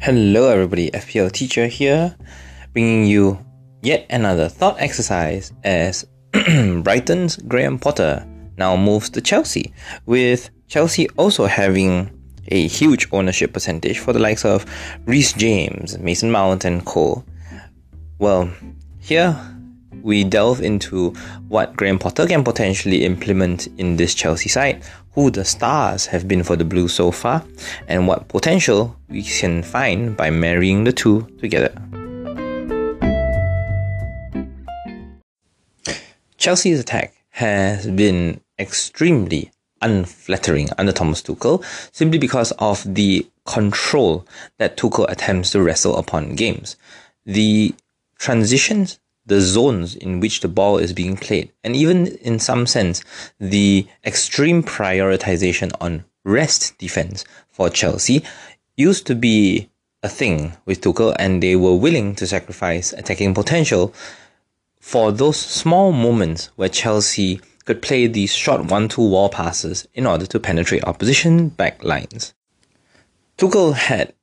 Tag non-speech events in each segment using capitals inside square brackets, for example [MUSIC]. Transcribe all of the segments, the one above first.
Hello, everybody. FPL teacher here, bringing you yet another thought exercise as [CLEARS THROAT] Brighton's Graham Potter now moves to Chelsea, with Chelsea also having a huge ownership percentage for the likes of Reece James, Mason Mount, and Cole. Well, here we delve into what Graham Potter can potentially implement in this Chelsea side, who the stars have been for the Blues so far, and what potential we can find by marrying the two together. Chelsea's attack has been extremely unflattering under Thomas Tuchel simply because of the control that Tuchel attempts to wrestle upon games. The transitions the zones in which the ball is being played, and even in some sense, the extreme prioritization on rest defense for Chelsea used to be a thing with Tuchel, and they were willing to sacrifice attacking potential for those small moments where Chelsea could play these short one-two wall passes in order to penetrate opposition back lines. Tuchel had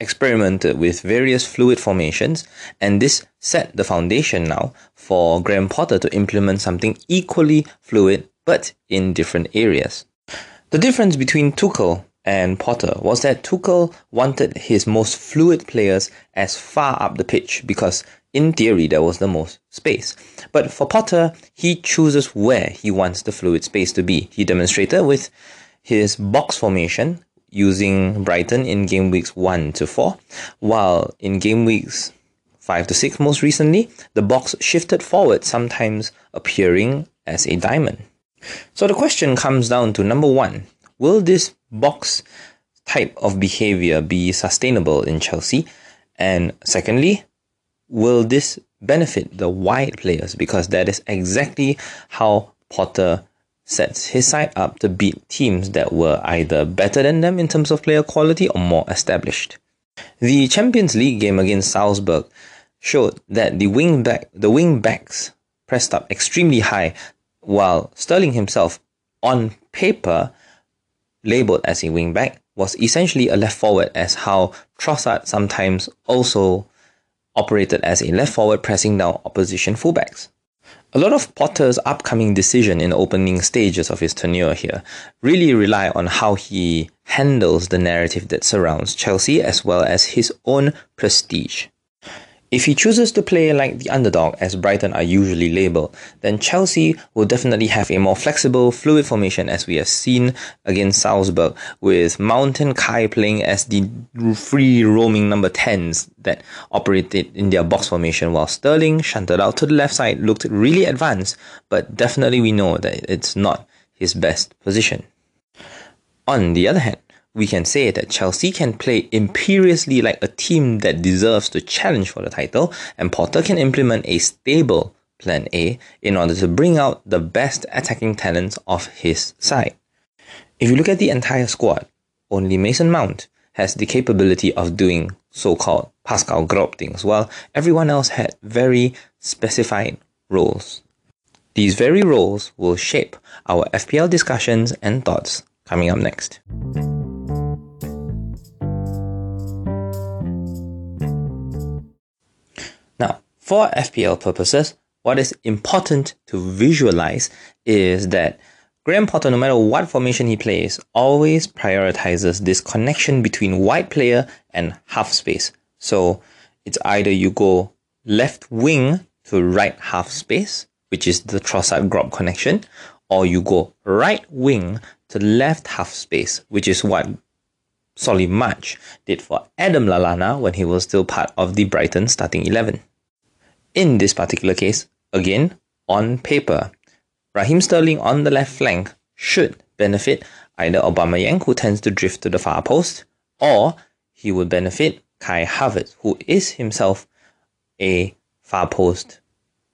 experimented with various fluid formations, and this set the foundation now for Graham Potter to implement something equally fluid but in different areas. The difference between Tuchel and Potter was that Tuchel wanted his most fluid players as far up the pitch because in theory there was the most space. But for Potter, he chooses where he wants the fluid space to be. He demonstrated with his box formation using Brighton in game weeks 1 to 4, while in game weeks 5 to 6 most recently, the box shifted forward, sometimes appearing as a diamond. So the question comes down to number 1, will this box type of behavior be sustainable in Chelsea? And secondly, will this benefit the wide players because that is exactly how Potter sets his side up to beat teams that were either better than them in terms of player quality or more established. The Champions League game against Salzburg showed that the wing back the wing backs pressed up extremely high while Sterling himself on paper labeled as a wing back was essentially a left forward as how Trossard sometimes also operated as a left forward pressing down opposition fullbacks. A lot of Potter's upcoming decision in the opening stages of his tenure here really rely on how he handles the narrative that surrounds Chelsea as well as his own prestige. If he chooses to play like the underdog, as Brighton are usually labelled, then Chelsea will definitely have a more flexible, fluid formation as we have seen against Salzburg, with Mount and Kai playing as the free roaming number 10s that operated in their box formation, while Sterling, shunted out to the left side, looked really advanced, but definitely we know that it's not his best position. On the other hand, we can say that Chelsea can play imperiously like a team that deserves to challenge for the title, and Potter can implement a stable plan A in order to bring out the best attacking talents of his side. If you look at the entire squad, only Mason Mount has the capability of doing so-called Pascal Gross things, while everyone else had very specified roles. These very roles will shape our FPL discussions and thoughts coming up next. For FPL purposes, what is important to visualize is that Graham Potter, no matter what formation he plays, always prioritizes this connection between wide player and half space. So it's either you go left wing to right half space, which is the Trossard Gross connection, or you go right wing to left half space, which is what Solly March did for Adam Lallana when he was still part of the Brighton starting 11. In this particular case, again, on paper, Raheem Sterling on the left flank should benefit either Aubameyang, who tends to drift to the far post, or he would benefit Kai Havertz, who is himself a far post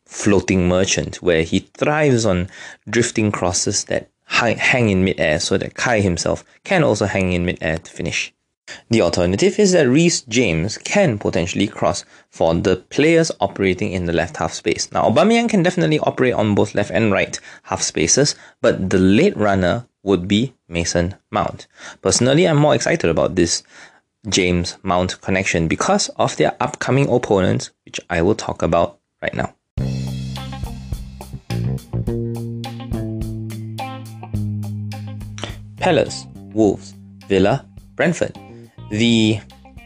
floating merchant, where he thrives on drifting crosses that hang in midair so that Kai himself can also hang in midair to finish. The alternative is that Reece James can potentially cross for the players operating in the left half space. Now, Aubameyang can definitely operate on both left and right half spaces, but the late runner would be Mason Mount. Personally, I'm more excited about this James Mount connection because of their upcoming opponents, which I will talk about right now. Palace, Wolves, Villa, Brentford. The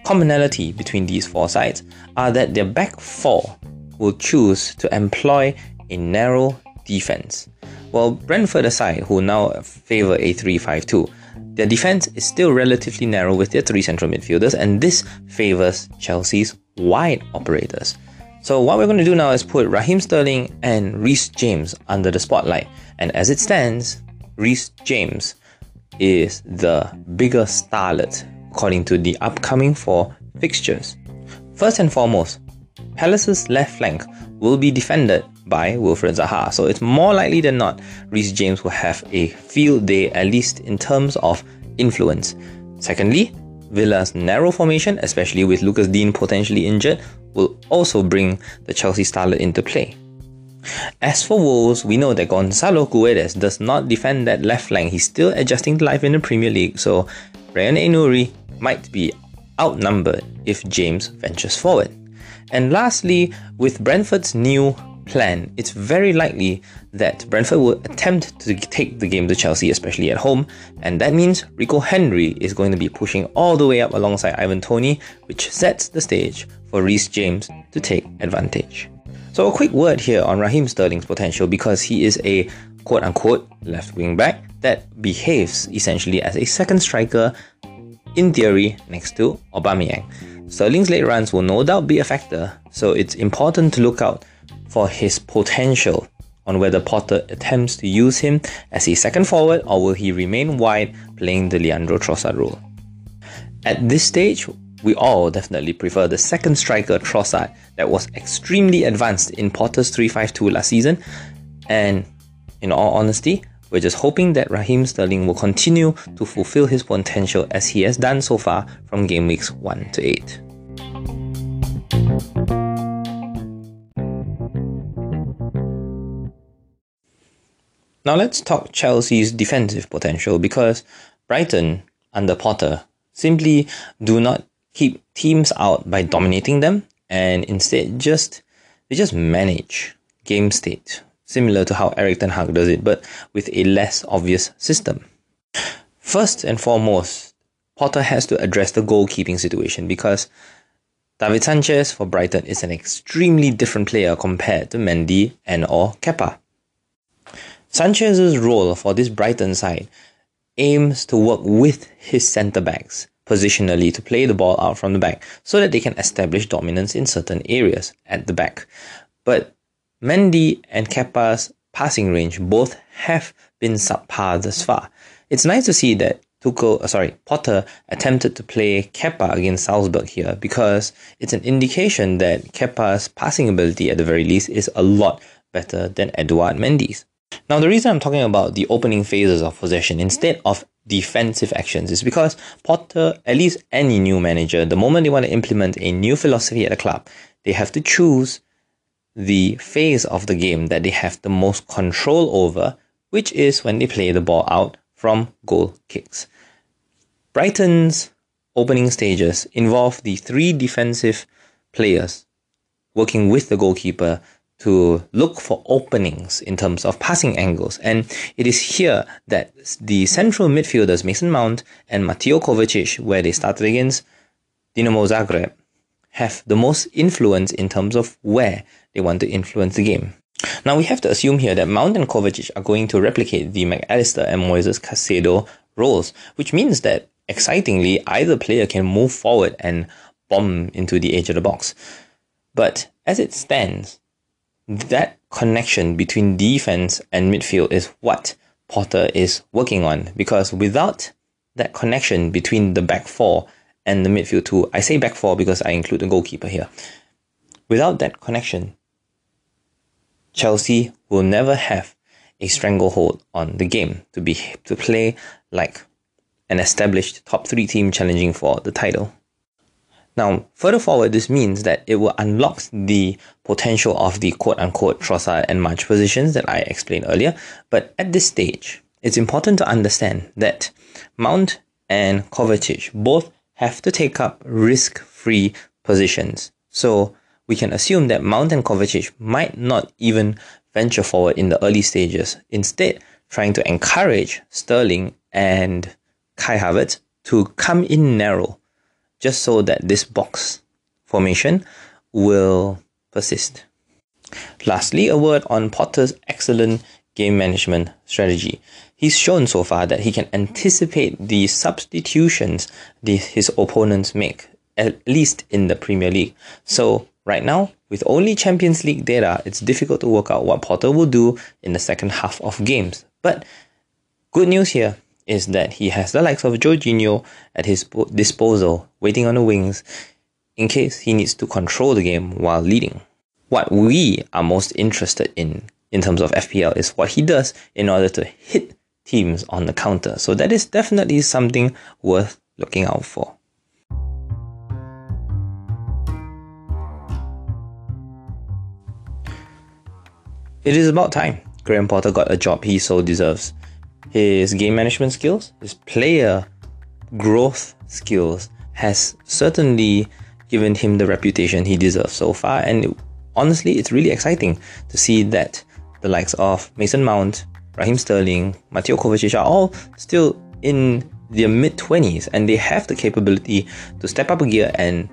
commonality between these four sides are that their back four will choose to employ a narrow defense. While Brentford aside, who now favour a 3 5 2, their defense is still relatively narrow with their three central midfielders, and this favours Chelsea's wide operators. So, what we're going to do now is put Raheem Sterling and Reece James under the spotlight. And as it stands, Reece James is the bigger starlet according to the upcoming four fixtures. First and foremost, Palace's left flank will be defended by Wilfried Zaha, so it's more likely than not Reece James will have a field day, at least in terms of influence. Secondly, Villa's narrow formation, especially with Lucas Digne potentially injured, will also bring the Chelsea starlet into play. As for Wolves, we know that Gonzalo Guedes does not defend that left flank. He's still adjusting to life in the Premier League, so Rayan Aït-Nouri might be outnumbered if James ventures forward. And lastly, with Brentford's new plan, it's very likely that Brentford will attempt to take the game to Chelsea, especially at home, and that means Rico Henry is going to be pushing all the way up alongside Ivan Toney, which sets the stage for Reece James to take advantage. So, a quick word here on Raheem Sterling's potential because he is a quote unquote left wing back that behaves essentially as a second striker in theory next to Aubameyang. Sterling's late runs will no doubt be a factor, so it's important to look out for his potential on whether Potter attempts to use him as a second forward or will he remain wide playing the Leandro Trossard role. At this stage, we all definitely prefer the second striker Trossard that was extremely advanced in Potter's 3-5-2 last season and in all honesty, we're just hoping that Raheem Sterling will continue to fulfill his potential as he has done so far from game weeks 1 to 8. Now let's talk Chelsea's defensive potential because Brighton under Potter simply do not keep teams out by dominating them and instead just they just manage game state similar to how Erik Ten Hag does it but with a less obvious system. First and foremost, Potter has to address the goalkeeping situation because David Sanchez for Brighton is an extremely different player compared to Mendy and or Kepa. Sanchez's role for this Brighton side aims to work with his centre backs positionally to play the ball out from the back so that they can establish dominance in certain areas at the back. But Mendy and Kepa's passing range both have been subpar thus far. It's nice to see that Tuchel, uh, sorry, Potter attempted to play Kepa against Salzburg here because it's an indication that Kepa's passing ability at the very least is a lot better than Édouard Mendy's. Now, the reason I'm talking about the opening phases of possession instead of defensive actions is because Potter, at least any new manager, the moment they want to implement a new philosophy at a club, they have to choose the phase of the game that they have the most control over, which is when they play the ball out from goal kicks. Brighton's opening stages involve the three defensive players working with the goalkeeper to look for openings in terms of passing angles. And it is here that the central midfielders, Mason Mount and Mateo Kovacic, where they started against Dinamo Zagreb, have the most influence in terms of where they want to influence the game. Now we have to assume here that Mount and Kovacic are going to replicate the Mac Allister and Moises Caicedo roles, which means that excitingly either player can move forward and bomb into the edge of the box. But as it stands, that connection between defense and midfield is what Potter is working on because without that connection between the back four and the midfield two, I say back four because I include the goalkeeper here. Without that connection, Chelsea will never have a stranglehold on the game to be to play like an established top three team challenging for the title. Now, further forward, this means that it will unlock the potential of the quote unquote Trossard and March positions that I explained earlier. But at this stage, it's important to understand that Mount and Kovacic both have to take up risk-free positions. So we can assume that Mount and Kovacic might not even venture forward in the early stages, instead trying to encourage Sterling and Kai Havertz to come in narrow, just so that this box formation will persist. Lastly, a word on Potter's excellent game management strategy. He's shown so far that he can anticipate the substitutions the, his opponents make, at least in the Premier League. So, right now, with only Champions League data, it's difficult to work out what Potter will do in the second half of games. But good news here is that he has the likes of Jorginho at his disposal, waiting on the wings in case he needs to control the game while leading. What we are most interested in in terms of FPL is what he does in order to hit teams on the counter. So that is definitely something worth looking out for. It is about time Graham Potter got a job he so deserves. His game management skills, his player growth skills has certainly given him the reputation he deserves so far and honestly it's really exciting to see that the likes of Mason Mount, Raheem Sterling, Mateo Kovacic are all still in their mid 20s and they have the capability to step up a gear and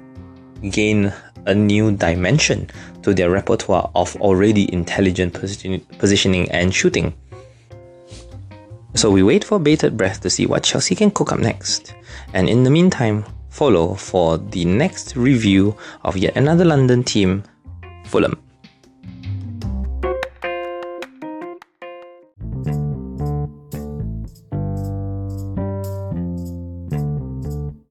gain a new dimension to their repertoire of already intelligent position- positioning and shooting. So we wait for bated breath to see what Chelsea can cook up next. And in the meantime, follow for the next review of yet another London team, Fulham.